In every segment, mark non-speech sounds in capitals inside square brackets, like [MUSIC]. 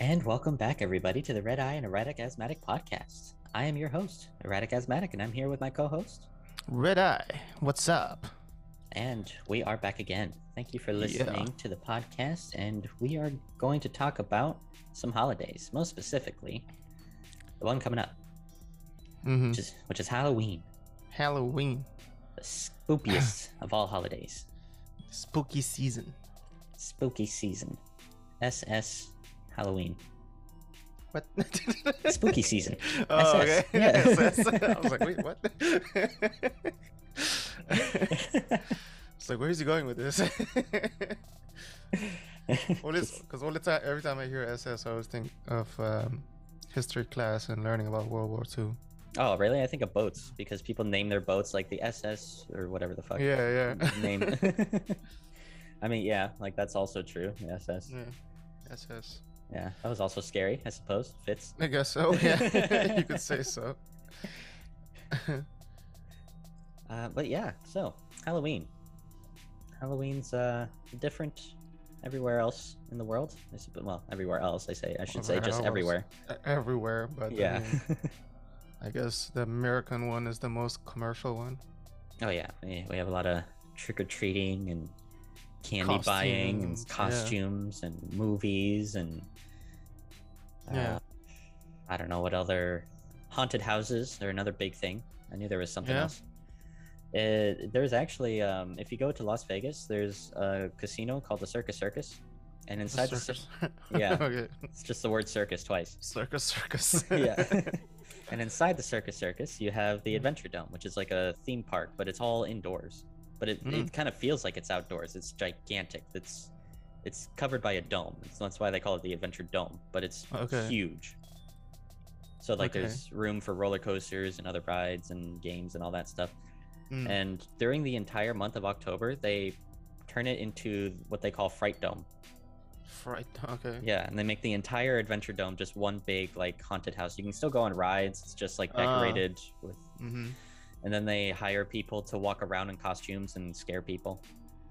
And welcome back, everybody, to the Red Eye and Erratic Asthmatic podcast. I am your host, Erratic Asthmatic, and I'm here with my co host. Red Eye, what's up? And we are back again. Thank you for listening Yeah. to the podcast. And we are going to talk about some holidays, most specifically, the one coming up, hmm which is, which is Halloween, Halloween, the spookiest of all holidays. Spooky season. Spooky season. SS Halloween. What? [LAUGHS] Spooky season. [LAUGHS] Oh, SS, okay. yeah. [LAUGHS] SS. I was like, wait, what? it's like, where is he going with this? what is? Because all the time, every time I hear SS, I always think of um, history class and learning about World War II. Oh, really? I think of boats because people name their boats like the SS or whatever the fuck. Yeah, yeah. [LAUGHS] name. [LAUGHS] [LAUGHS] I mean, yeah, like that's also true. The SS. yeah. SS. Yeah, that was also scary, I suppose. Fits. I guess so. Yeah, you could say so. Uh, but yeah, so Halloween. Halloween's uh different everywhere else in the world. Well, everywhere else. I say. I should say just Everywhere everywhere. Everywhere, but I Yeah. mean, I guess the American one is the most commercial one. oh yeah, we have a lot of trick or treating and candy buying and Costumes, yeah. and movies and Yeah. uh, I don't know what other haunted houses. They're another big thing. I knew there was something Yeah. else. Uh, there's actually, um, if you go to Las Vegas, there's a casino called the Circus Circus, and inside the, cir- circus. [LAUGHS] yeah. okay. it's just the word circus twice. Circus, circus. [LAUGHS] yeah. [LAUGHS] and inside the Circus Circus, you have the Adventure Dome, which is like a theme park, but it's all indoors. But it, Mm. it kind of feels like it's outdoors. It's gigantic. It's it's covered by a dome. So that's why they call it the Adventure Dome. But it's Okay. huge. So like Okay. there's room for roller coasters and other rides and games and all that stuff. Mm. And during the entire month of October, they turn it into what they call Fright Dome. Fright. [LAUGHS] Okay. Yeah, and they make the entire Adventure Dome just one big like haunted house. You can still go on rides. It's just like Ah. decorated with, Mm-hmm. and then they hire people to walk around in costumes and scare people.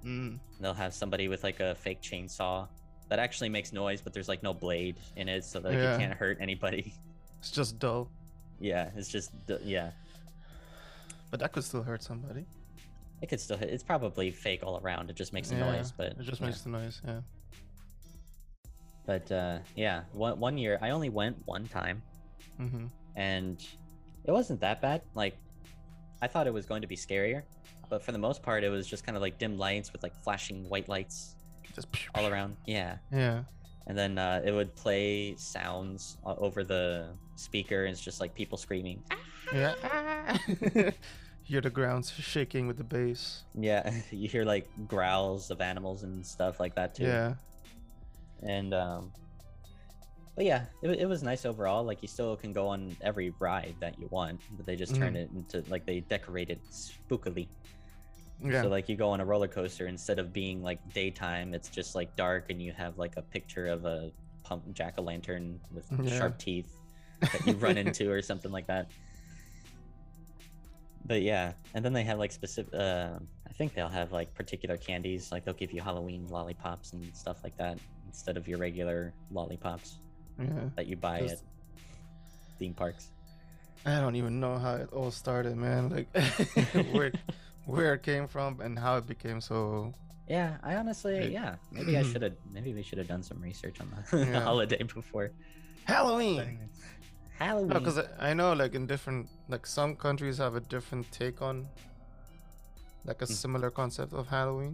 Mm. They'll have somebody with like a fake chainsaw that actually makes noise, but there's like no blade in it, so that like, Yeah. it can't hurt anybody. It's just dull, yeah, it's just yeah. but that could still hurt somebody. It could still hit. It's probably fake all around. It just makes a Yeah, noise, but it just yeah. makes the noise. Yeah. But uh, yeah, one one year I only went one time, Mm-hmm. and it wasn't that bad. Like I thought it was going to be scarier, but for the most part, it was just kind of like dim lights with like flashing white lights Just all around. Yeah, Yeah. and then uh, it would play sounds over the speaker, and it's just like people screaming. Yeah. [LAUGHS] Hear the ground shaking with the bass. Yeah, [LAUGHS] you hear like growls of animals and stuff like that too. Yeah. And um but yeah it, it was nice overall like you still can go on every ride that you want but they just turn Mhm. it into like they decorate it spookily Yeah. so like you go on a roller coaster instead of being like daytime it's just like dark and you have like a picture of a pump jack-o'-lantern with [LAUGHS] Yeah. sharp teeth that you run into or something like that but yeah and then they have like specific uh, i think they'll have like particular candies like they'll give you halloween lollipops and stuff like that instead of your regular lollipops yeah. that you buy Just- at theme parks I don't even know how it all started, man. Like [LAUGHS] where [LAUGHS] where it came from and how it became so. yeah i honestly It- yeah maybe i should have maybe we should have done some research on the, [LAUGHS] the holiday before Halloween. halloween because I, I know like in different like some countries have a different take on like a Mm. similar concept of Halloween.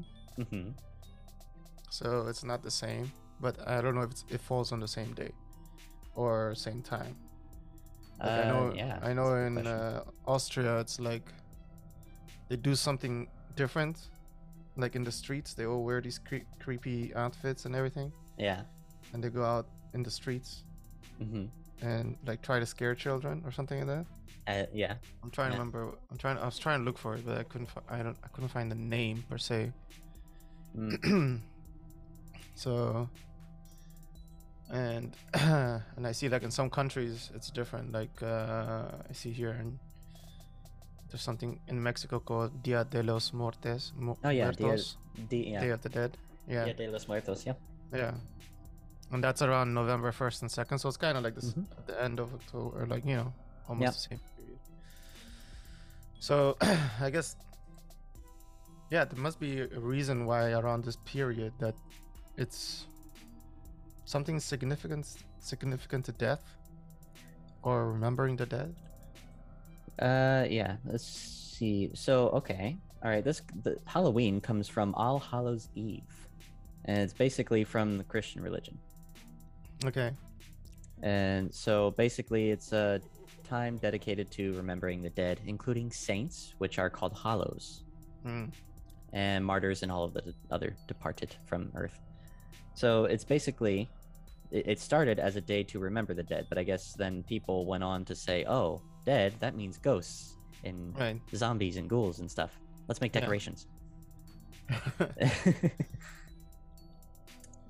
hmm So it's not the same, but I don't know if it's, it falls on the same day or same time. Like I know, Uh, yeah I know in uh, Austria, it's like they do something different. Like in the streets, they all wear these cre- creepy outfits and everything, yeah and they go out in the streets hmm and like try to scare children or something like that. uh, yeah I'm trying Yeah. to remember. I'm trying. I was trying to look for it, but I couldn't. Fi- I don't. I couldn't find the name per se. Mm. [CLEARS THROAT] so and [CLEARS THROAT] and I see like in some countries it's different. Like uh, I see here in there's something in Mexico called Dia de los Muertos. Mu- Oh yeah, Dia, Muertos, Di- yeah. Day of the Dead. Yeah, Dia de los Muertos. Yeah. yeah. And that's around November 1st and 2nd, so it's kind of like this Mhm. at the end of October, like, you know, almost the same period. So, [CLEARS THROAT] I guess, yeah, there must be a reason why around this period that it's something significant significant to death or remembering the dead. Uh, yeah. Let's see. So, okay. All right. This the Halloween comes from All Hallows Eve, and it's basically from the Christian religion. Okay. And so, basically, it's a time dedicated to remembering the dead, including saints, which are called Hallows, Hmm. and martyrs and all of the other departed from Earth. So it's basically. It it started as a day to remember the dead, but I guess then people went on to say, "Oh, dead, that means ghosts and Right. zombies and ghouls and stuff. Let's make Yeah. decorations. [LAUGHS]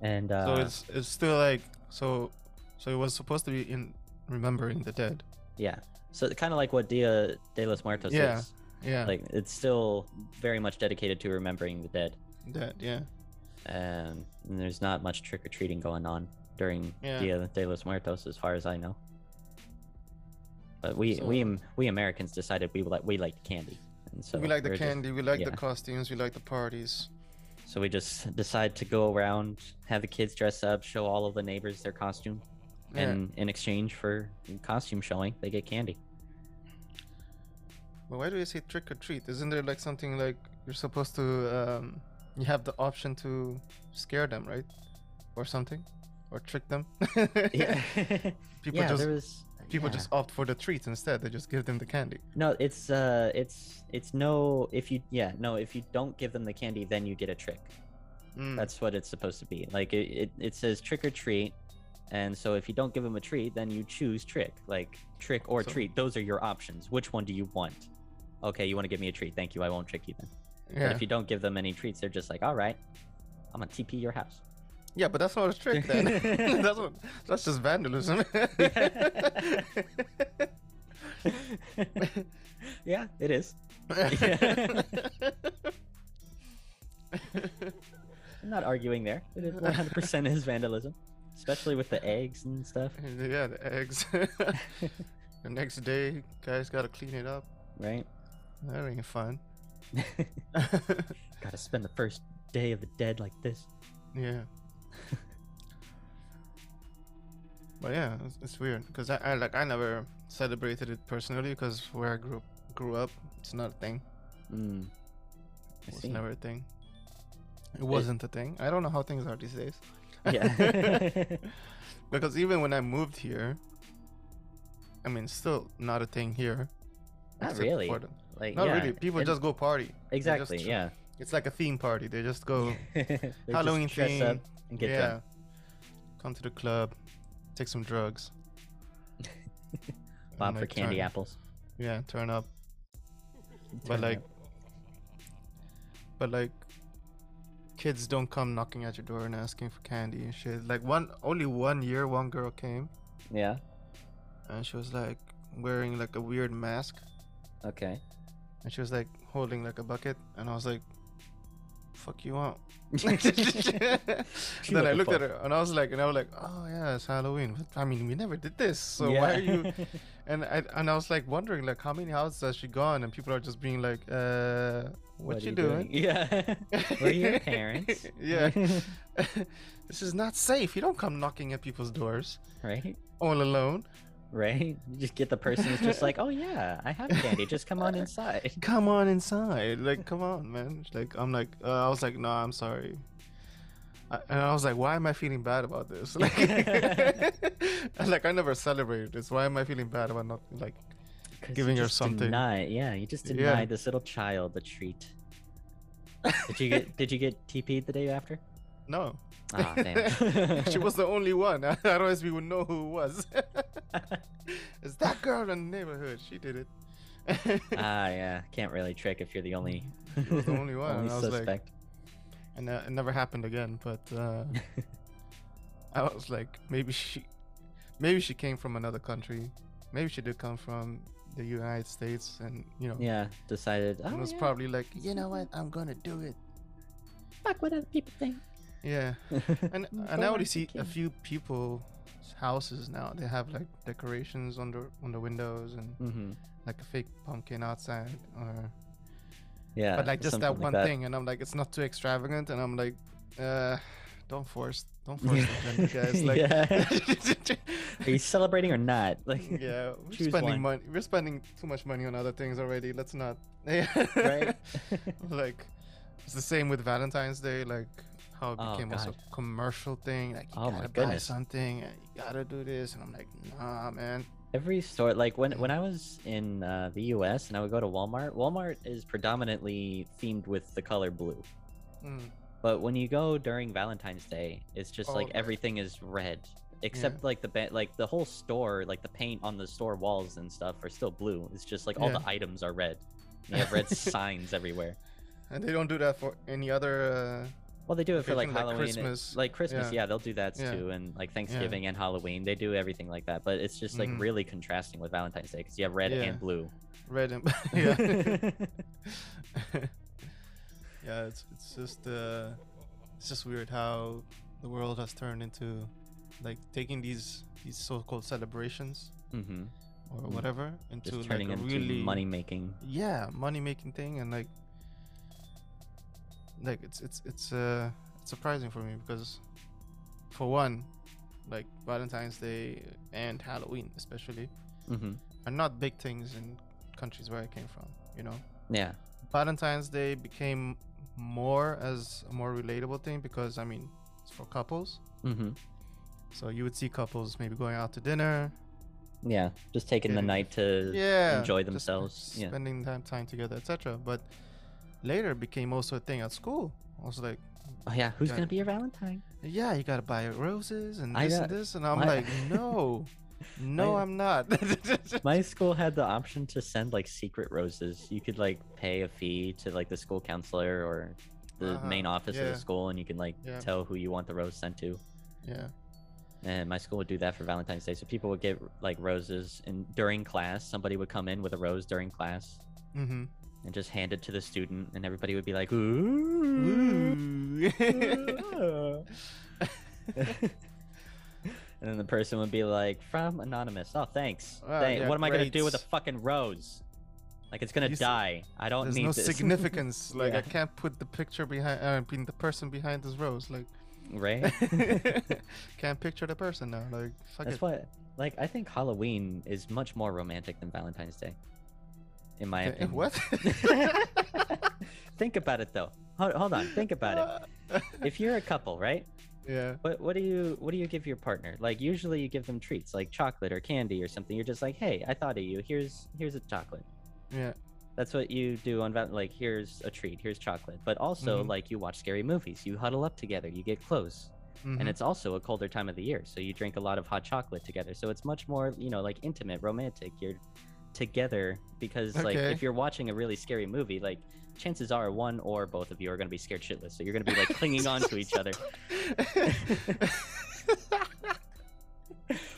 and uh, so it's it's still like so so it was supposed to be in remembering the dead. yeah, so kind of like what Dia de los Muertos Yeah. is. Yeah. Like it's still very much dedicated to remembering the dead. dead. Yeah. Um, and there's not much trick or treating going on during Yeah. Dia de los Muertos, as far as I know. But we So- we we Americans decided we like we liked candy, and so we like the we're just- candy. we like the costumes. We like the parties. So we just decide to go around, have the kids dress up, show all of the neighbors their costume, Yeah. and in exchange for costume showing, they get candy. But why do you say trick or treat? Isn't there like something like you're supposed to um you have the option to scare them, right? Or something? Or trick them? [LAUGHS] Yeah, [LAUGHS] People yeah, just there was people yeah. just opt for the treat instead. They just give them the candy. no. It's uh, it's it's no. If you yeah no, if you don't give them the candy, then you get a trick. Mm, That's what it's supposed to be. Like it, it, it says trick or treat, and so if you don't give them a treat, then you choose trick. Like trick or So- treat. Those are your options. Which one do you want? Okay, you want to give me a treat. Thank you. I won't trick you then. But if you don't give them any treats, they're just like, all right, I'm gonna TP your house. yeah, but that's not a trick then. [LAUGHS] [LAUGHS] that's what, that's just vandalism. [LAUGHS] yeah, it is. I'm not arguing there. It 100% is vandalism, especially with the eggs and stuff, yeah, the eggs. the next day, guys gotta clean it up. right? That ain't fun. [LAUGHS] Gotta spend the first day of the dead like this. yeah. [LAUGHS] But yeah, it's, it's weird because I, I like I never celebrated it personally because where I grew grew up, it's not a thing. Mm. It was never a thing. It wasn't a thing. I don't know how things are these days. Yeah. [LAUGHS] because even when I moved here, I mean, still not a thing here. Not really. the- like, not yeah, really. People just go party. They just exactly. yeah. It's like a theme party. They just go. [LAUGHS] They just Halloween dress theme, up and get yeah. drunk. Come to the club, take some drugs. [LAUGHS] Bob and, for candy turn- apples. Yeah, turn up. [LAUGHS] But like, up. but like, kids don't come knocking at your door and asking for candy and shit. Like one, only one year, one girl came yeah. and she was like wearing like a weird mask Okay. And she was like holding like a bucket and I was like, "Fuck you want?" [LAUGHS] You [LAUGHS] then what I looked at her and I was like, and I was like, "Oh yeah, it's Halloween." But, I mean, we never did this, so why are you? [LAUGHS] And I and I was like wondering like how many houses has she gone and people are just being like, uh, what, are you doing? Yeah. Were your parents? yeah. this is not safe. You don't come knocking at people's doors right. all alone. Right. You just get the person who's just like, [LAUGHS] oh yeah, I have candy. Just come on inside. [LAUGHS] Come on inside. Like, [LAUGHS] come on, man. Like, I'm like, uh, I was like, no, I'm sorry. I, and I was like, why am I feeling bad about this? Like, like I never celebrated this. Why am I feeling bad about not like? Giving her something. Denied, yeah, you just Yeah. denied this little child the treat. Did you get Did you get TP'd the day after? No, Ah, damn. [LAUGHS] she was the only one. [LAUGHS] Otherwise, we would know who it was. [LAUGHS] it's that girl in the neighborhood. She did it. ah, yeah. Can't really trick if you're the only. The only one, only and was like- suspect. and uh, it never happened again. But uh, I was like, maybe she, maybe she came from another country. Maybe she did come from the United States, and you know, Yeah, decided. and Oh, was yeah, probably like, you know what, I'm gonna do it. fuck what other people think. Yeah, [LAUGHS] and and I already see a few people houses now. They have like decorations on the on the windows and hmm like a fake pumpkin outside, or Yeah, but like just that one like thing. And I'm like, it's not too extravagant, and I'm like, uh, don't force, don't force the agenda, guys. [LAUGHS] Like, [LAUGHS] Are you celebrating or not? Like, yeah, we're spending one. money. We're spending too much money on other things already. Let's not. right? like, it's the same with Valentine's Day. Like, how it Oh, became also a commercial thing. Like, you Oh, my gotta buy something, and you gotta do this, and I'm like, nah, man. Every store, like when when I was in uh, the U.S. and I would go to Walmart, Walmart is predominantly themed with the color blue. Mm, But when you go during Valentine's Day, it's just All like everything is red, except like the ba- like the whole store, like the paint on the store walls and stuff are still blue. It's just like all the items are red. [LAUGHS] You have red signs everywhere. and they don't do that for any other. Well, they do it for like Occasion, like Halloween, and- like Christmas. Yeah. Yeah, they'll do that Yeah. too, and like Thanksgiving and Halloween, they do everything like that. But it's just like Mhm. really contrasting with Valentine's Day because you have red Yeah. and blue. Red and [LAUGHS] [LAUGHS] yeah. [LAUGHS] yeah, it's it's just uh, it's just weird how the world has turned into like taking these these so-called celebrations hmm or Mm. whatever into Just like a into really money making. yeah money making thing and like like it's it's it's uh it's surprising for me because for one like valentine's day and halloween especially hmm are not big things in countries where i came from you know Yeah. valentine's day became more as a more relatable thing because i mean it's for couples hmm so you would see couples maybe going out to dinner Yeah. Just taking the night to yeah enjoy themselves. Yeah. spending time time together etc but later became also a thing at school i was like Oh yeah. Who's Yeah. gonna be your Valentine? yeah you gotta buy roses and I this got- and this and i'm my- like [LAUGHS] no no My- i'm not [LAUGHS] My school had the option to send like secret roses. You could like pay a fee to like the school counselor or the Uh-huh, main office of the school, and you can like Yeah. tell who you want the rose sent to. yeah And my school would do that for Valentine's Day. So people would get like roses, and during class, somebody would come in with a rose during class mm-hmm and just hand it to the student, and everybody would be like, "Ooh." ooh. [LAUGHS] and then the person would be like, "From anonymous." Oh, thanks. Thank- yeah, what am I gonna do with a fucking rose? Like it's gonna You s- die. I don't there's need no this. [LAUGHS] significance like Yeah. i can't put the picture behind uh, being the person behind this rose like right? [LAUGHS] can't picture the person now like fuck That's it. what. Like I think Halloween is much more romantic than Valentine's Day. In my Eh, opinion. what [LAUGHS] think about it though. Hold, hold on. Think about it. [LAUGHS] If you're a couple, right? yeah What what do you what do you give your partner? Like usually you give them treats like chocolate or candy or something. You're just like, "Hey, I thought of you. Here's here's a chocolate." yeah That's what you do on like here's a treat, here's chocolate. But also Mhm. like you watch scary movies. You huddle up together, you get close. mhm. And it's also a colder time of the year, so you drink a lot of hot chocolate together. So it's much more, you know, like intimate, romantic. You're together because like if you're watching a really scary movie, like chances are one or both of you are going to be scared shitless. So you're going to be like clinging on to each other. [LAUGHS]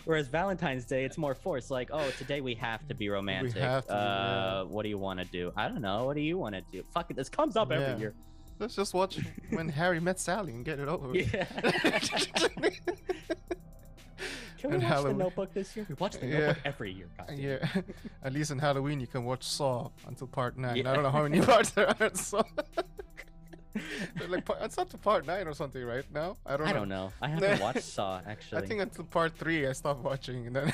Whereas Valentine's Day, it's more forced. Like, oh, today we have to be romantic. to be, yeah. uh, What do you want to do? I don't know. What do you want to do? Fuck it. This comes up Yeah. every year. Let's just watch when Harry met Sally and get it over. with. [LAUGHS] Yeah. [LAUGHS] Can we watch Halloween. the Notebook this year? We watch the Yeah. Notebook every year. God yeah, [LAUGHS] at least in Halloween you can watch Saw until part nine. Yeah. I don't know how many parts there are in [LAUGHS] Saw. Like par- it's up to part nine or something right now. I don't know. I don't know. I haven't watched Saw [LAUGHS] actually. I think until part three I stopped watching, and then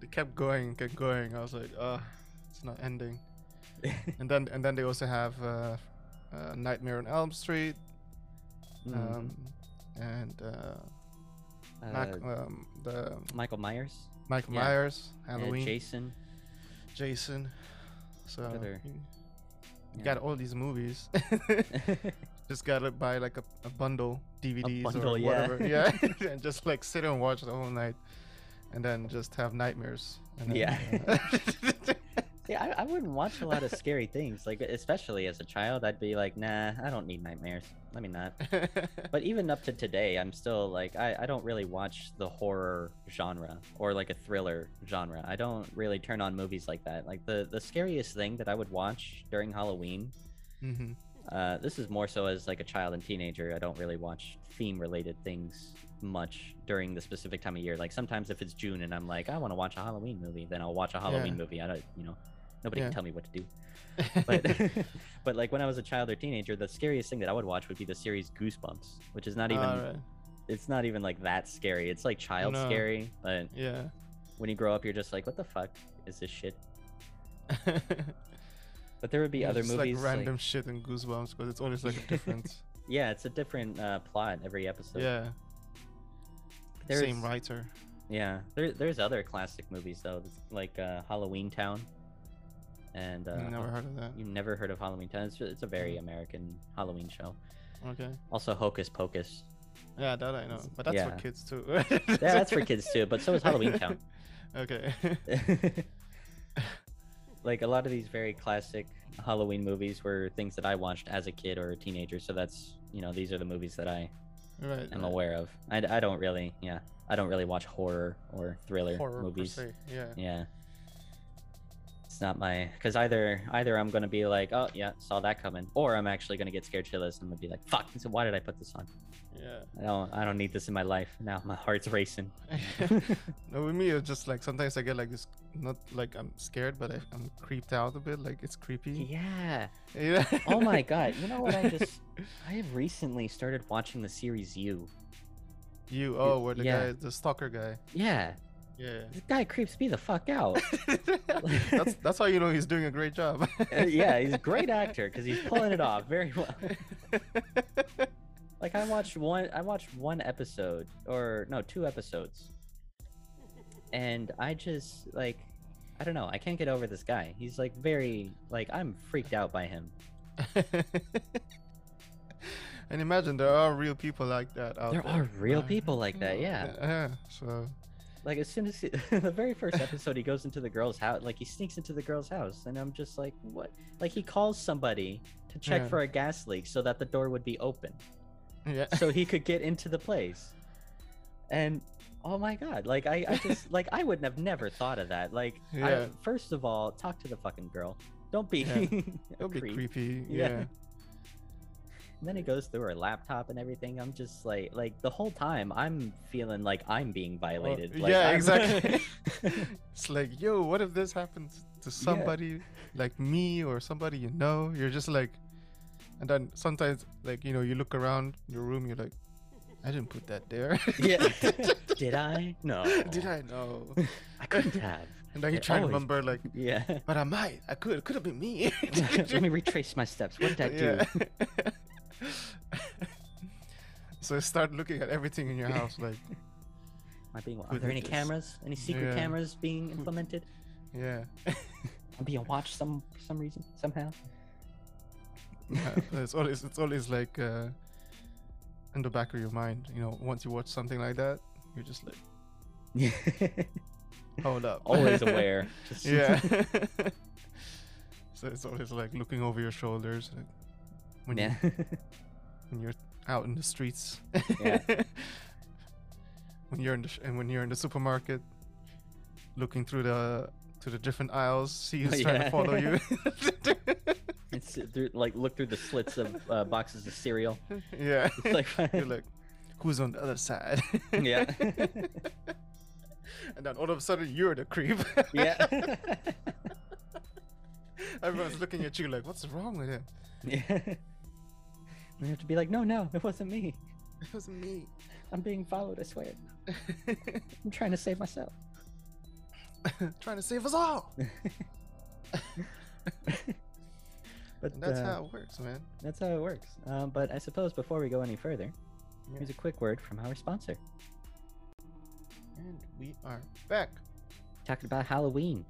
they kept going, kept going. I was like, oh, it's not ending. And then and then they also have uh, uh, Nightmare on Elm Street, Mm, um, and uh, uh, Mac, um, the Michael Myers, Michael yeah. Myers, uh, Halloween, Jason. Jason. So you, you yeah. got all these movies. [LAUGHS] just gotta buy like a, a bundle, DVDs bundle, or yeah. whatever. [LAUGHS] Yeah, [LAUGHS] and just like sit and watch the whole night, and then just have nightmares. And then, Yeah. uh, Yeah, I, I wouldn't watch a lot of scary things. Like, especially as a child, I'd be like, nah, I don't need nightmares. Let me not. But even up to today, I'm still like, I, I don't really watch the horror genre or like a thriller genre. I don't really turn on movies like that. Like, the, the scariest thing that I would watch during Halloween, hmm uh, this is more so as like a child and teenager. I don't really watch theme related things much during the specific time of year. Like, sometimes if it's June and I'm like, I want to watch a Halloween movie, then I'll watch a Halloween Yeah. movie. I don't, you know, nobody Yeah. can tell me what to do but [LAUGHS] [LAUGHS] but like when I was a child or teenager, the scariest thing that I would watch would be the series Goosebumps, which is not even Alright. it's not even like that scary. It's like child No. scary, but Yeah. when you grow up, you're just like, what the fuck is this shit? [LAUGHS] But there would be Yeah, other movies. like like- random shit in Goosebumps, but it's always like a different. yeah, it's a different uh, plot every episode. yeah. There's, Same writer. Yeah, there, there's other classic movies though, like uh, Halloween Town, and uh, Never heard of that. You've never heard of Halloween Town? It's, it's a very American Halloween show. Okay. Also, Hocus Pocus. Yeah, that I know, but that's Yeah. for kids too. [LAUGHS] Yeah, that's for kids too, but so is Halloween Town. [LAUGHS] Okay. [LAUGHS] like a lot of these very classic Halloween movies were things that I watched as a kid or a teenager. So that's you know these are the movies that I right. am right. aware of. I, I don't really yeah I don't really watch horror or thriller Horror movies. Yeah. Yeah, it's not my because either either I'm gonna be like oh yeah saw that coming or I'm actually gonna get scared shitless and I'm gonna be like fuck so why did I put this on? Yeah. I don't I don't need this in my life now. My heart's racing. [LAUGHS] no, with me, it's just like sometimes I get like this, not like I'm scared, but I, I'm creeped out a bit. Like it's creepy. yeah. Yeah. Oh my god! You know what I just [LAUGHS] I have recently started watching the series You. You. Oh, where the Yeah. guy, the stalker guy. Yeah, Yeah. this guy creeps me the fuck out. [LAUGHS] that's that's how you know he's doing a great job. Uh, yeah, he's a [LAUGHS] great actor because he's pulling it off very well. [LAUGHS] Like I watched one, I watched one episode or no, two episodes, and I just like, I don't know, I can't get over this guy. He's like very like I'm freaked out by him. and imagine there are real people like that out There there. are real Uh, people like that, yeah. Yeah. So. Like as soon as he, [LAUGHS] the very first episode, he goes into the girl's house. Like he sneaks into the girl's house, and I'm just like, what? Like he calls somebody to check Yeah. for a gas leak so that the door would be open, Yeah. so he [LAUGHS] could get into the place. And oh my god, like I, I just [LAUGHS] like I wouldn't have never thought of that. Like, I, first of all, talk to the fucking girl. Don't be. Yeah. It'll be creep. creepy. Yeah. Yeah. And then it goes through her laptop and everything. I'm just like, like the whole time, I'm feeling like I'm being violated. Like, yeah, I'm- exactly. [LAUGHS] [LAUGHS] it's like, yo, what if this happens to somebody like me or somebody you know? You're just like, and then sometimes, like, you know, you look around your room, you're like, I didn't put that there. yeah. [LAUGHS] Did I? No. Did I know? I couldn't have. And then you try to remember, like, Yeah. but I might. I could. It could have been me. Let me retrace my steps. What did I do? Yeah. [LAUGHS] so start looking at everything in your house, like, [LAUGHS] Am I being? Are there any cameras? Any secret Yeah. cameras being [LAUGHS] implemented? yeah. I'm being watched some for some reason somehow. Yeah, it's always it's always like uh, in the back of your mind. You know, once you watch something like that, you're just like, hold up. Always aware. Just yeah. so it's always like looking over your shoulders like, when yeah. you [LAUGHS] when you're out in the streets. Yeah. [LAUGHS] when you're in the sh- and when you're in the supermarket, looking through the to the different aisles, [LAUGHS] see who's trying to follow you. It's through, like look through the slits of uh, boxes of cereal. yeah. It's like You're like, who's on the other side? Yeah. and then all of a sudden you're the creep. yeah. Everyone's looking at you like, what's wrong with him? yeah. You have to be like, no, no, it wasn't me. [LAUGHS] It wasn't me. I'm being followed. I swear. [LAUGHS] I'm trying to save myself. [LAUGHS] Trying to save us all. But And that's uh, how it works, man. that's how it works. Um, but I suppose before we go any further, here's a quick word from our sponsor. And we are back. Talking about Halloween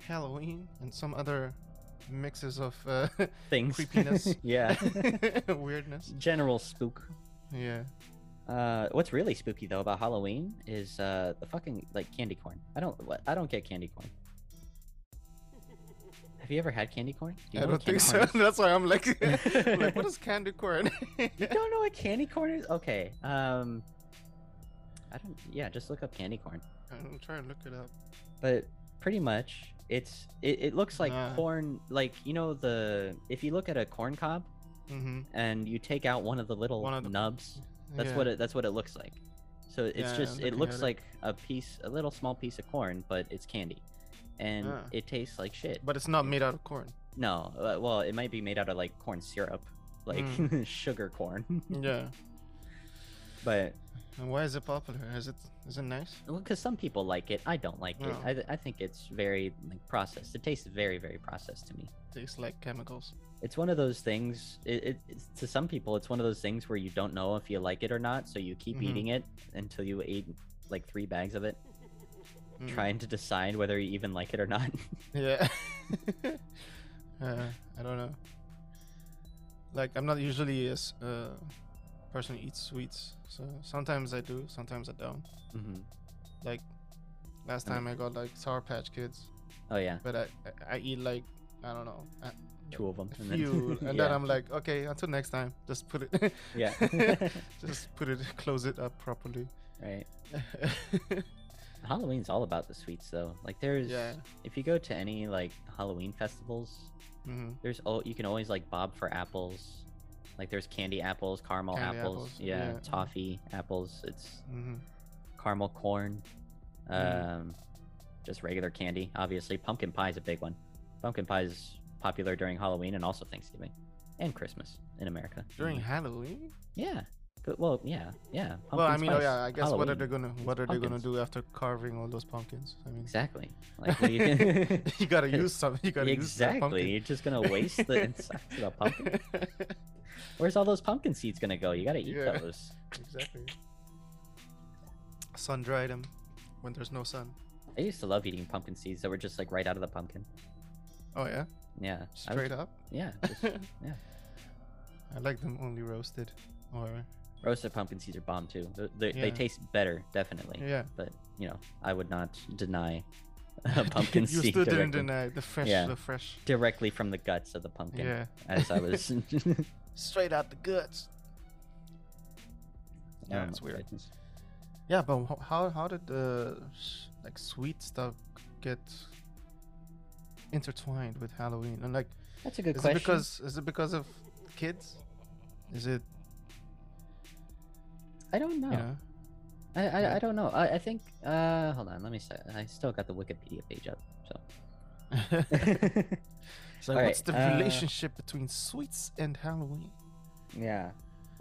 Halloween and some other mixes of uh, [LAUGHS] things. Creepiness. [LAUGHS] yeah. [LAUGHS] weirdness. General spook. Yeah. Uh, what's really spooky though about Halloween is uh the fucking like candy corn. I don't what I don't get candy corn. Have you ever had candy corn? Do you I don't think so. That's why I'm like, I'm like, what is candy corn? You don't know what candy corn is? Okay. Um, I don't. Yeah, just look up candy corn. I'm trying to look it up. But pretty much, it's it, it looks like Nah. corn. Like you know the if you look at a corn cob Mm-hmm. and you take out one of the little of the- nubs, that's yeah. what it that's what it looks like. So it's Yeah, just it looks it. like a piece, a little small piece of corn, but it's candy, and Ah. it tastes like shit. But it's not made out of corn. No, uh, well, it might be made out of like corn syrup, like Mm. [LAUGHS] sugar corn. Yeah. [LAUGHS] but And why is it popular? Is it is it nice? well, because some people like it, I don't like it. I, th- I think it's very like processed. It tastes very very processed to me. Tastes like chemicals. It's one of those things. It, it to some people, it's one of those things where you don't know if you like it or not, so you keep Mhm. eating it until you eat like three bags of it, Mm. trying to decide whether you even like it or not. [LAUGHS] Yeah. [LAUGHS] uh, I don't know. Like I'm not usually a s- uh, person who eats sweets, so sometimes I do, sometimes I don't. hmm Like last I time I got like Sour Patch Kids, Oh yeah, but I I, I eat like I don't know a two of them. a few, and then [LAUGHS] I'm like, okay, until next time, just put it. [LAUGHS] Yeah. [LAUGHS] just put it, close it up properly. right. Halloween's all about the sweets though. Like there's Yeah. if you go to any like Halloween festivals, hmm there's oh you can always like bob for apples. Like there's candy apples, caramel Candy apples, apples, yeah, yeah. toffee apples. It's hmm caramel corn, Mhm. um, just regular candy. Obviously, pumpkin pie is a big one. Pumpkin pie is popular during Halloween and also Thanksgiving and Christmas in America. During Mhm. Halloween. yeah, well, yeah, yeah. well, I mean, oh, yeah, I guess what are they gonna what are they gonna do after carving all those pumpkins? I mean, Exactly. [LAUGHS] Like what do you you gotta use some. You gotta exactly. You're just gonna waste the inside of the pumpkin. [LAUGHS] Where's all those pumpkin seeds gonna go? You gotta eat Yeah. those. exactly. Sun dry them when there's no sun. I used to love eating pumpkin seeds that were just like right out of the pumpkin. Oh yeah, Yeah. I was- straight up. Yeah. Just, [LAUGHS] yeah. I like them only roasted, or roasted pumpkin seeds are bomb too. They, Yeah. they taste better, definitely. yeah. But you know, I would not deny [LAUGHS] a [LAUGHS] pumpkin you seed still didn't deny the fresh, Yeah. the fresh. directly from the guts of the pumpkin. Yeah, As I was. [LAUGHS] straight out the guts. Yeah, Oh it's weird. goodness. Yeah, but how how did the like sweet stuff get intertwined with Halloween? And like, That's a good is question. it because is it because of kids? Is it I don't know. you know? I, I, I don't know. I, I think. Uh, hold on. Let me. I still got the Wikipedia page up. So. [LAUGHS] [LAUGHS] so Alright, what's the uh, relationship between sweets and Halloween? Yeah.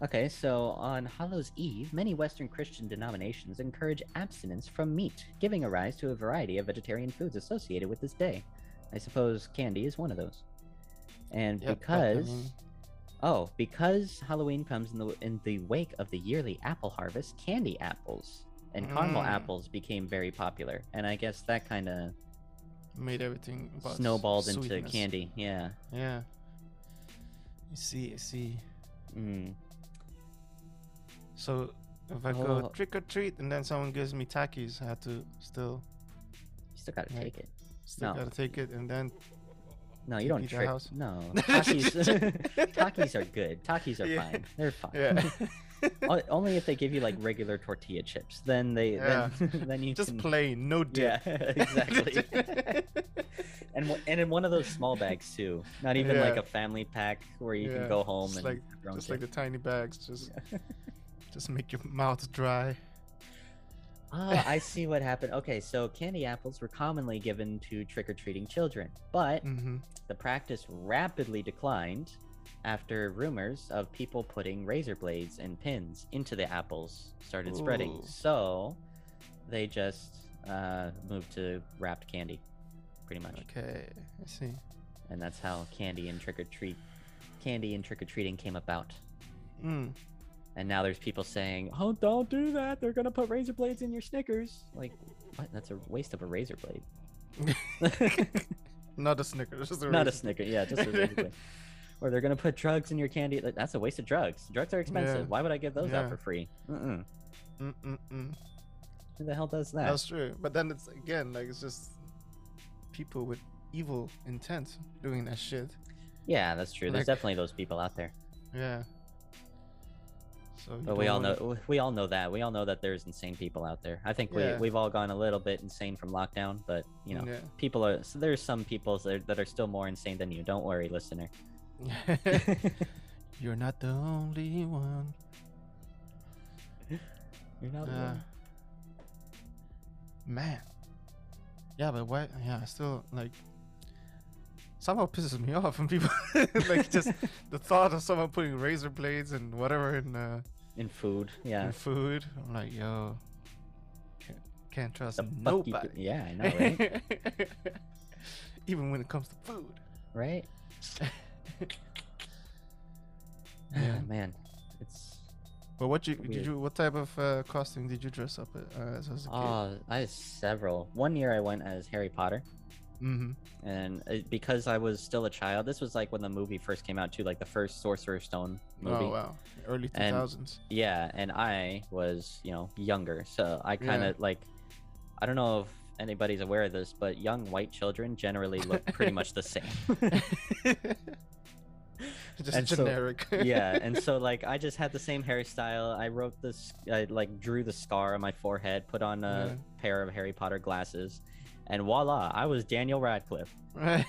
Okay, so on Hallows Eve, many Western Christian denominations encourage abstinence from meat, giving a rise to a variety of vegetarian foods associated with this day. I suppose candy is one of those. And Yeah, but, I because mean- oh, because Halloween comes in the in the wake of the yearly apple harvest, candy apples and caramel Mm. apples became very popular, and I guess that kind of Made everything snowballed into candy. Yeah. Yeah. I see. I see. Mm. So if I Oh. go trick or treat and then someone gives me Takis, I have to still You still gotta Right. take it. still No. gotta take it and then No, you don't trick. house. No, [LAUGHS] Takis. [LAUGHS] Takis are good. Takis are Yeah. fine. They're fine. yeah. [LAUGHS] Only if they give you like regular tortilla chips, then they Yeah. then, then you Just can. plain, no dip. Yeah, exactly. and and in one of those small bags too. Not even like a family pack where you can go home just and like- just like the tiny bags, just just make your mouth dry. Ah, I [LAUGHS] see what happened. Okay, so candy apples were commonly given to trick or treating children, but hmm the practice rapidly declined after rumors of people putting razor blades and pins into the apples started spreading. So they just uh, moved to wrapped candy, pretty much. Okay, I see. And that's how candy and trick or treat, candy and trick or treating came about. Mm. And now there's people saying, "Oh, don't do that! They're gonna put razor blades in your Snickers." Like, what? That's a waste of a razor blade. [LAUGHS] Not a Snickers. Just a Not a. Snicker, yeah, just a razor blade. [LAUGHS] Or they're gonna put drugs in your candy. Like, that's a waste of drugs. Drugs are expensive. Yeah. Why would I give those out for free? Mm-mm. Mm-mm-mm. Who the hell does that? That's true. But then it's again like it's just people with evil intent doing that shit. Yeah, that's true. There's definitely those people out there. Yeah. So But we all know we all know that. We all know that there's insane people out there. I think Yeah. we we've all gone a little bit insane from lockdown, but you know, Yeah. people are so there's some people that are, that are still more insane than you. Don't worry, listener. [LAUGHS] You're not the only one. [LAUGHS] You're not Uh, man. Yeah, but why? Yeah, I still like. Somehow pisses me [LAUGHS] off when people like just [LAUGHS] the thought of someone putting razor blades and whatever in, uh, in food. Yeah. in food. I'm like, yo, can't, can't trust The nobody. yeah, I know, right? [LAUGHS] Even when it comes to food. right? Yeah. man, it's But what you did you what type of uh, costume did you dress up uh, as, as a kid? oh, I had several. One year I went as Harry Potter, mm-hmm. and it, because I was still a child, this was like when the movie first came out too, like the first Sorcerer's Stone movie. Oh wow, early two And- thousands. Yeah, and I was, you know, younger, so I kind of Yeah. like, I don't know if anybody's aware of this, but young white children generally look pretty much the same. [LAUGHS] Just And so- generic. yeah, and so [LAUGHS] like I just had the same hairstyle. I wrote this, I like drew the scar on my forehead, put on a Yeah. pair of Harry Potter glasses, and voila, I was Daniel Radcliffe. [LAUGHS] right.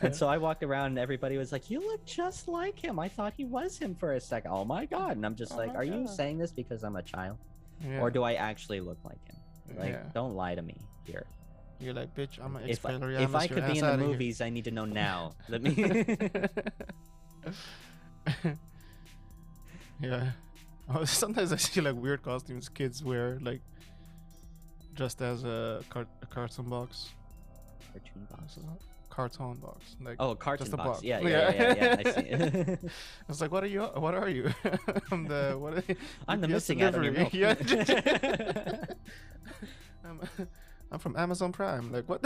and so I walked around, and everybody was like, "You look just like him." I thought he was him for a second. Oh my god! And I'm just Oh like, my "Are you saying this because I'm a child, yeah. or do I actually look like him?" Like, Yeah. don't lie to me here. You're like, bitch, I'm an If I, if I could be in the outta here." movies, I need to know now. [LAUGHS] Let me. [LAUGHS] yeah. Sometimes I see like weird costumes kids wear, like just as a, cart- a cartoon box. Cartoon box. Box. Like, Oh, cartoon a box. box. Yeah, yeah, yeah, yeah, yeah. I see. [LAUGHS] I was like, what are you? What are you? [LAUGHS] I'm the what? Are you? I'm the UPS missing out on your [LAUGHS] Yeah. I'm, I'm from Amazon Prime. Like what?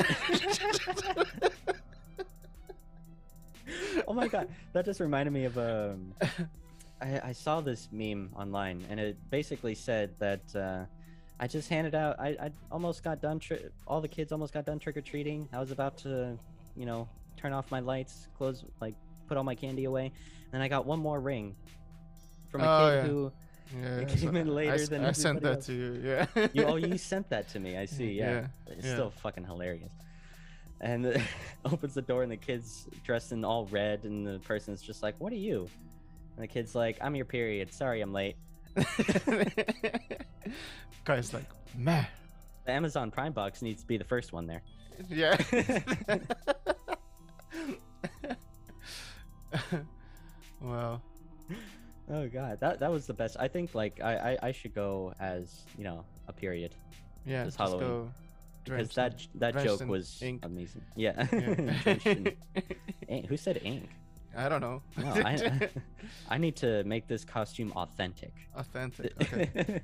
oh my god, that just reminded me of um. I, I saw this meme online, and it basically said that uh, I just handed out. I, I almost got done. Tri- all the kids almost got done trick or treating. I was about to, you know, turn off my lights, close, like, put all my candy away, and I got one more ring from a Oh, kid yeah. who. Yeah, [LAUGHS] It came in I later s- than I sent that else. to you. Yeah. You, oh, [LAUGHS] you sent that to me. I see. Yeah, Yeah, it's yeah. still fucking hilarious. And [LAUGHS] opens the door, and the kid's dressed in all red, and the person's just like, "What are you?" And the kid's like, "I'm your period. Sorry, I'm late." [LAUGHS] Guy's like, man. The Amazon Prime box needs to be the first one there. Yeah. [LAUGHS] [LAUGHS] well, Oh god, that that was the best. I think like I I, I should go as you know a period yeah. This Halloween. go because that that joke was ink. amazing. Yeah. Yeah. Who said ink? I don't know. No, I [LAUGHS] I need to make this costume authentic. Authentic. [LAUGHS] Okay.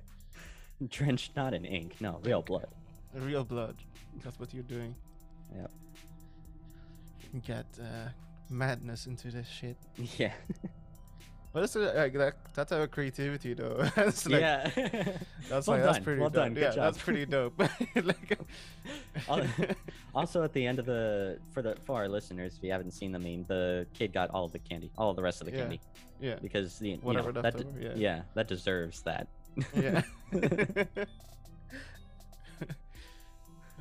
Drenched not in ink, no, real blood. Real blood. That's what you're doing. Yep. Get uh, madness into this shit. [LAUGHS] Yeah. But it's uh, like that, that type of creativity though. [LAUGHS] like, yeah. That's well like that's done. pretty well dope. done. Good yeah, job. that's pretty dope. [LAUGHS] like, [LAUGHS] also, at the end of the for the for our listeners, if you haven't seen the meme, the kid got all of the candy, all the rest of the Yeah. candy, yeah, because the you Whatever know, that de- yeah. that deserves that. yeah.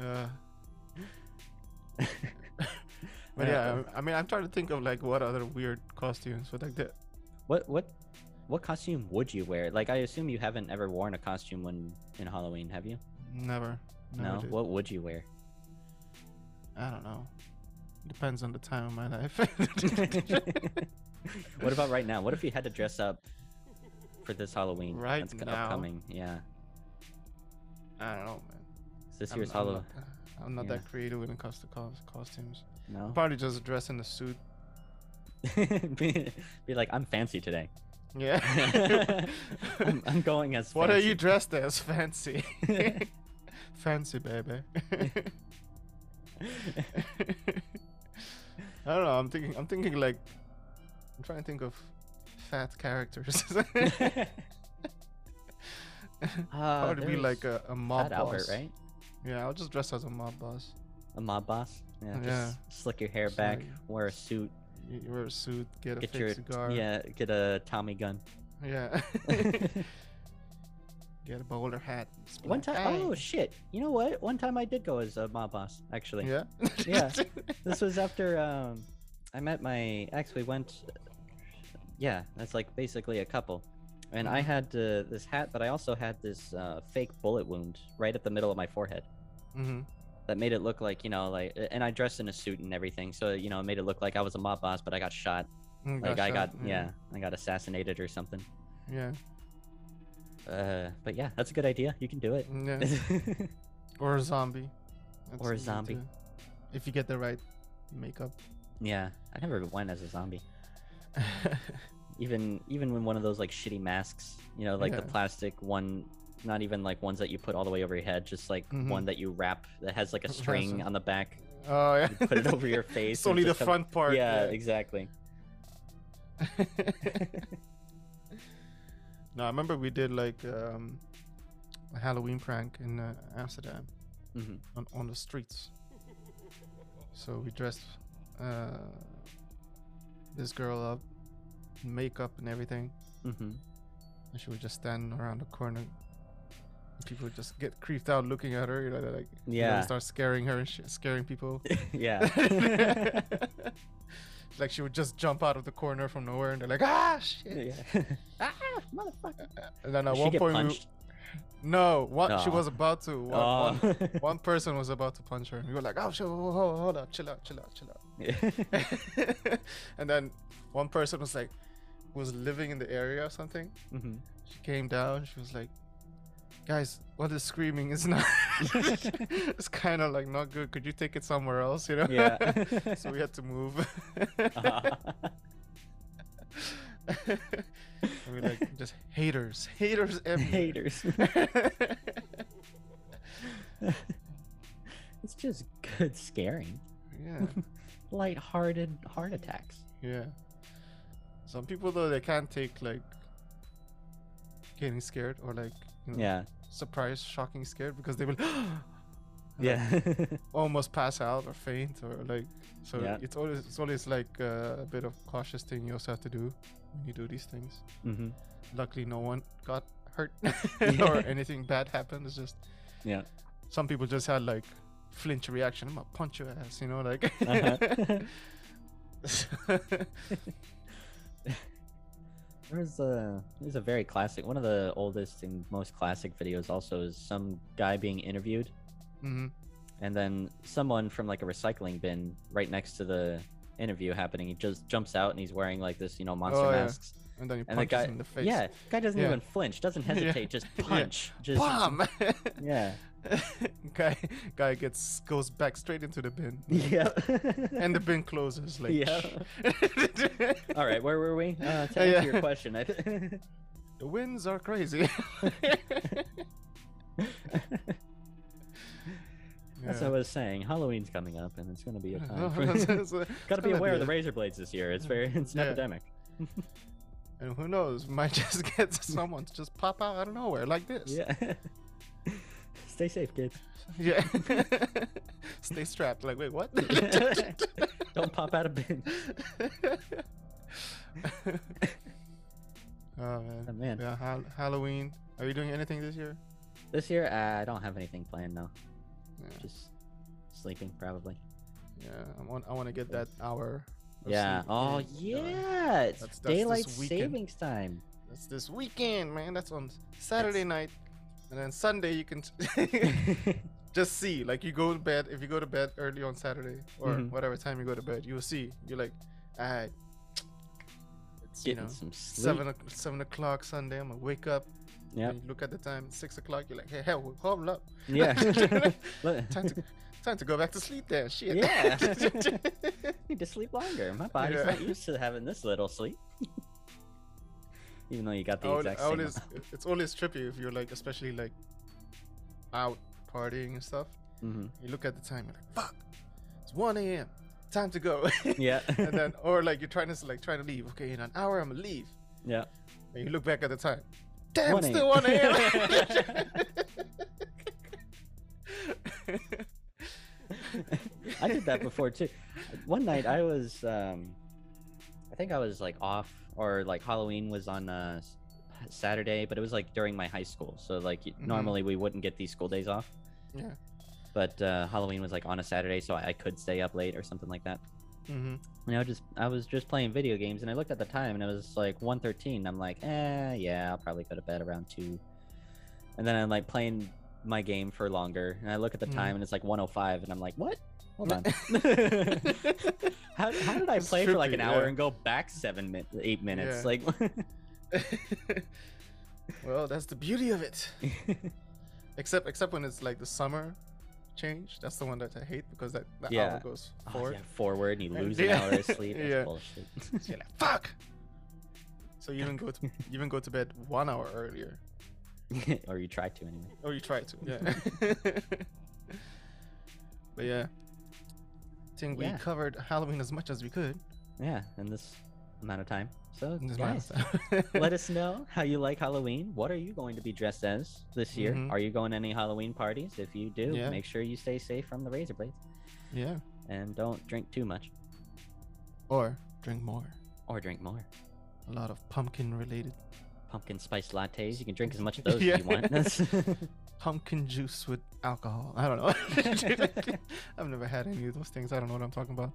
uh, but yeah, I mean, I'm trying to think of like what other weird costumes, but like that. What what what costume would you wear? Like, I assume you haven't ever worn a costume when in Halloween, have you? Never. never no. did. What would you wear? I don't know. Depends on the time of my life. [LAUGHS] what about right now? What if you had to dress up for this Halloween? Right that's now? upcoming. Yeah. I don't know, man. Is this I'm, year's I'm Halloween? not, I'm not Yeah. that creative when it comes to cos- costumes. No. Probably just dress in a suit. [LAUGHS] be, be like, I'm fancy today. Yeah. [LAUGHS] I'm, I'm going as. what are you dressed as? Fancy. [LAUGHS] Fancy, baby. I don't know. I'm thinking. I'm thinking like. I'm trying to think of fat characters. Uh, Probably be like a, a mob Fat boss. Albert, right? Yeah, I'll just dress as a mob boss. A mob boss. Yeah. Just Yeah. slick your hair back, wear a suit, You wear a suit, get a get fake your cigar. yeah, get a Tommy gun. Yeah. [LAUGHS] [LAUGHS] get a bowler hat. One time, oh shit! You know what? One time I did go as a mob boss. Actually, Yeah. [LAUGHS] Yeah. this was after um, I met my ex. We went, yeah, that's like basically a couple, and I Mhm. had uh, this hat, but I also had this uh, fake bullet wound right at the middle of my forehead hmm that made it look like you know like, and I dressed in a suit and everything, so you know it made it look like I was a mob boss, but I got shot. Like I got yeah, I got assassinated or something. Yeah. Uh, but yeah, that's a good idea. You can do it. Yeah. [LAUGHS] Or a zombie. That's Or a zombie. If you get the right makeup. yeah, I never went as a zombie. [LAUGHS] even even when one of those like shitty masks you know like the plastic one not even like ones that you put all the way over your head just like one Mhm. that you wrap that has like a string on the back oh yeah. you put it over your [LAUGHS] face It's only the come- front part. yeah, exactly [LAUGHS] no, I remember we did like um, a Halloween prank in uh, Amsterdam hmm on, on the streets. So we dressed uh, this girl up, in makeup and everything, hmm and she would just stand around the corner. People just get creeped out looking at her, you know, like you know, Yeah. start scaring her and sh- scaring people. [LAUGHS] yeah [LAUGHS] like she would just jump out of the corner from nowhere, and they're like, "Ah, shit!" yeah [LAUGHS] ah motherfucker And then at Did one point, we, no, one, she was about to. one, one person was about to punch her, and we were like, "Oh, shit, hold, hold, hold up, chill out, chill out, chill out." Yeah. and then one person was like, was living in the area or something. hmm She came down. She was like, "Guys, what is screaming? [LAUGHS] It's not. it's kind of like not good. Could you take it somewhere else? You know?" Yeah. [LAUGHS] so we had to move. Uh-huh. [LAUGHS] and we like just haters, haters, everywhere. haters it's just good scaring yeah, light-hearted heart attacks yeah. Some people though they can't take like getting scared or like you know, yeah surprise, shocking scared because they will [GASPS] yeah [LAUGHS] almost pass out or faint or like so Yeah. it's always it's always like uh, a bit of cautious thing you also have to do when you do these things. hmm Luckily, no one got hurt [LAUGHS] [LAUGHS] or anything bad happened. It's just yeah some people just had like flinch reaction. I'm gonna punch your ass, you know, like. Uh-huh. There's a there's a very classic one of the oldest and most classic videos also is some guy being interviewed hmm and then someone from like a recycling bin right next to the interview happening he just jumps out and he's wearing like this you know monster Oh, yeah. masks And then he and the punches guy him in the face. yeah guy doesn't Yeah. even flinch doesn't [LAUGHS] Yeah. hesitate just [LAUGHS] Yeah. punch just Bam! [LAUGHS] yeah [LAUGHS] guy, guy gets goes back straight into the bin. [LAUGHS] yeah [LAUGHS] And the bin closes. Like. Yeah. all right where were we uh, to Uh, yeah. answer your question I The winds are crazy. As I was saying, Halloween's coming up, and it's going to be a time. For... Got to be aware of the razor blades this year. It's very, it's an Yeah. epidemic. And who knows, might just get someone to just pop out out of nowhere like this. Yeah. Stay safe, kids. Yeah. [LAUGHS] Stay strapped. Like, wait, what? [LAUGHS] Don't pop out of bin. [LAUGHS] oh man. Oh, man. Yeah, Hal- Halloween. Are you doing anything this year? This year, uh, I don't have anything planned. though. Yeah. just sleeping probably. Yeah. I want. I want to get that hour. of Yeah. Oh yeah, it's That's- that's daylight savings time. That's this weekend, man. That's on Saturday night, and then Sunday you can [LAUGHS] just see. Like you go to bed. If you go to bed early on Saturday or Mhm. whatever time you go to bed, you will see. You're like, alright. It's you Getting know some sleep. seven o- seven o'clock Sunday. I'm gonna wake up. Yep. and look at the time. Six o'clock. You're like, hey, hell, hold up. Yeah. [LAUGHS] [LAUGHS] Time to time to go back to sleep. Then shit. Yeah. Need to sleep longer. My body's Yeah. not used to having this little sleep. Even though you got the I exact I same. always, it's always trippy if you're like, especially like out partying and stuff. Mhm. You look at the time, you're like, fuck, it's 1 a.m. Time to go. [LAUGHS] Yeah. and then, or like you're trying to like trying to leave. Okay, in an hour I'm gonna leave. yeah. And you look back at the time. Damn, 1 still 1 a.m. [LAUGHS] I did that before too. One night I was, um, I think I was like off, or like Halloween was on uh, Saturday, but it was like during my high school. So like Mhm. normally we wouldn't get these school days off, Yeah. but uh, Halloween was like on a Saturday, so I, I could stay up late or something like that. Mm-hmm. You know, just I was just playing video games, and I looked at the time, and it was like 1.13. I'm like, eh, yeah, I'll probably go to bed around two. And then I'm like playing my game for longer, and I look at the Mhm. time, and it's like 105, and I'm like, what? Hold on. [LAUGHS] how, how did I It's play for like an hour yeah. and go back seven min- eight minutes? Yeah. Like, [LAUGHS] well, that's the beauty of it. [LAUGHS] Except except when it's like the summer change. That's the one that I hate because that, that Yeah. hour goes oh, forward. yeah, forward, and you lose yeah. an hour of sleep. That's Yeah. bullshit. So you're like, fuck. So you even go to you even go to bed one hour earlier. or you try to anyway. Or you try to, yeah. but yeah, Think Yeah. we covered Halloween as much as we could. Yeah, in this amount of time. So, guys, month. [LAUGHS] let us [LAUGHS] know how you like Halloween. What are you going to be dressed as this year? Mhm. Are you going to any Halloween parties? If you do, Yeah. make sure you stay safe from the razor blades Yeah, and don't drink too much or drink more. or drink more. A lot of pumpkin related Pumpkin spice lattes. You can drink as much of [LAUGHS] those Yeah. as you want. Pumpkin juice with alcohol. I don't know. [LAUGHS] I've never had any of those things. I don't know what I'm talking about.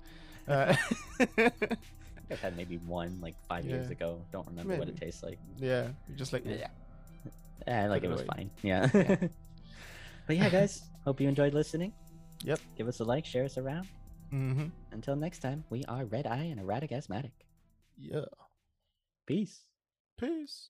Uh, [LAUGHS] I've had maybe one like five years ago. Don't remember what it tastes like. yeah, you're just like Yeah. and [LAUGHS] like it was fine. Yeah. but yeah, guys, hope you enjoyed listening. Yep. Give us a like, share us around. Mm-hmm. Until next time, we are Red Eye and Erratic Asthmatic. Yeah. Peace. Peace.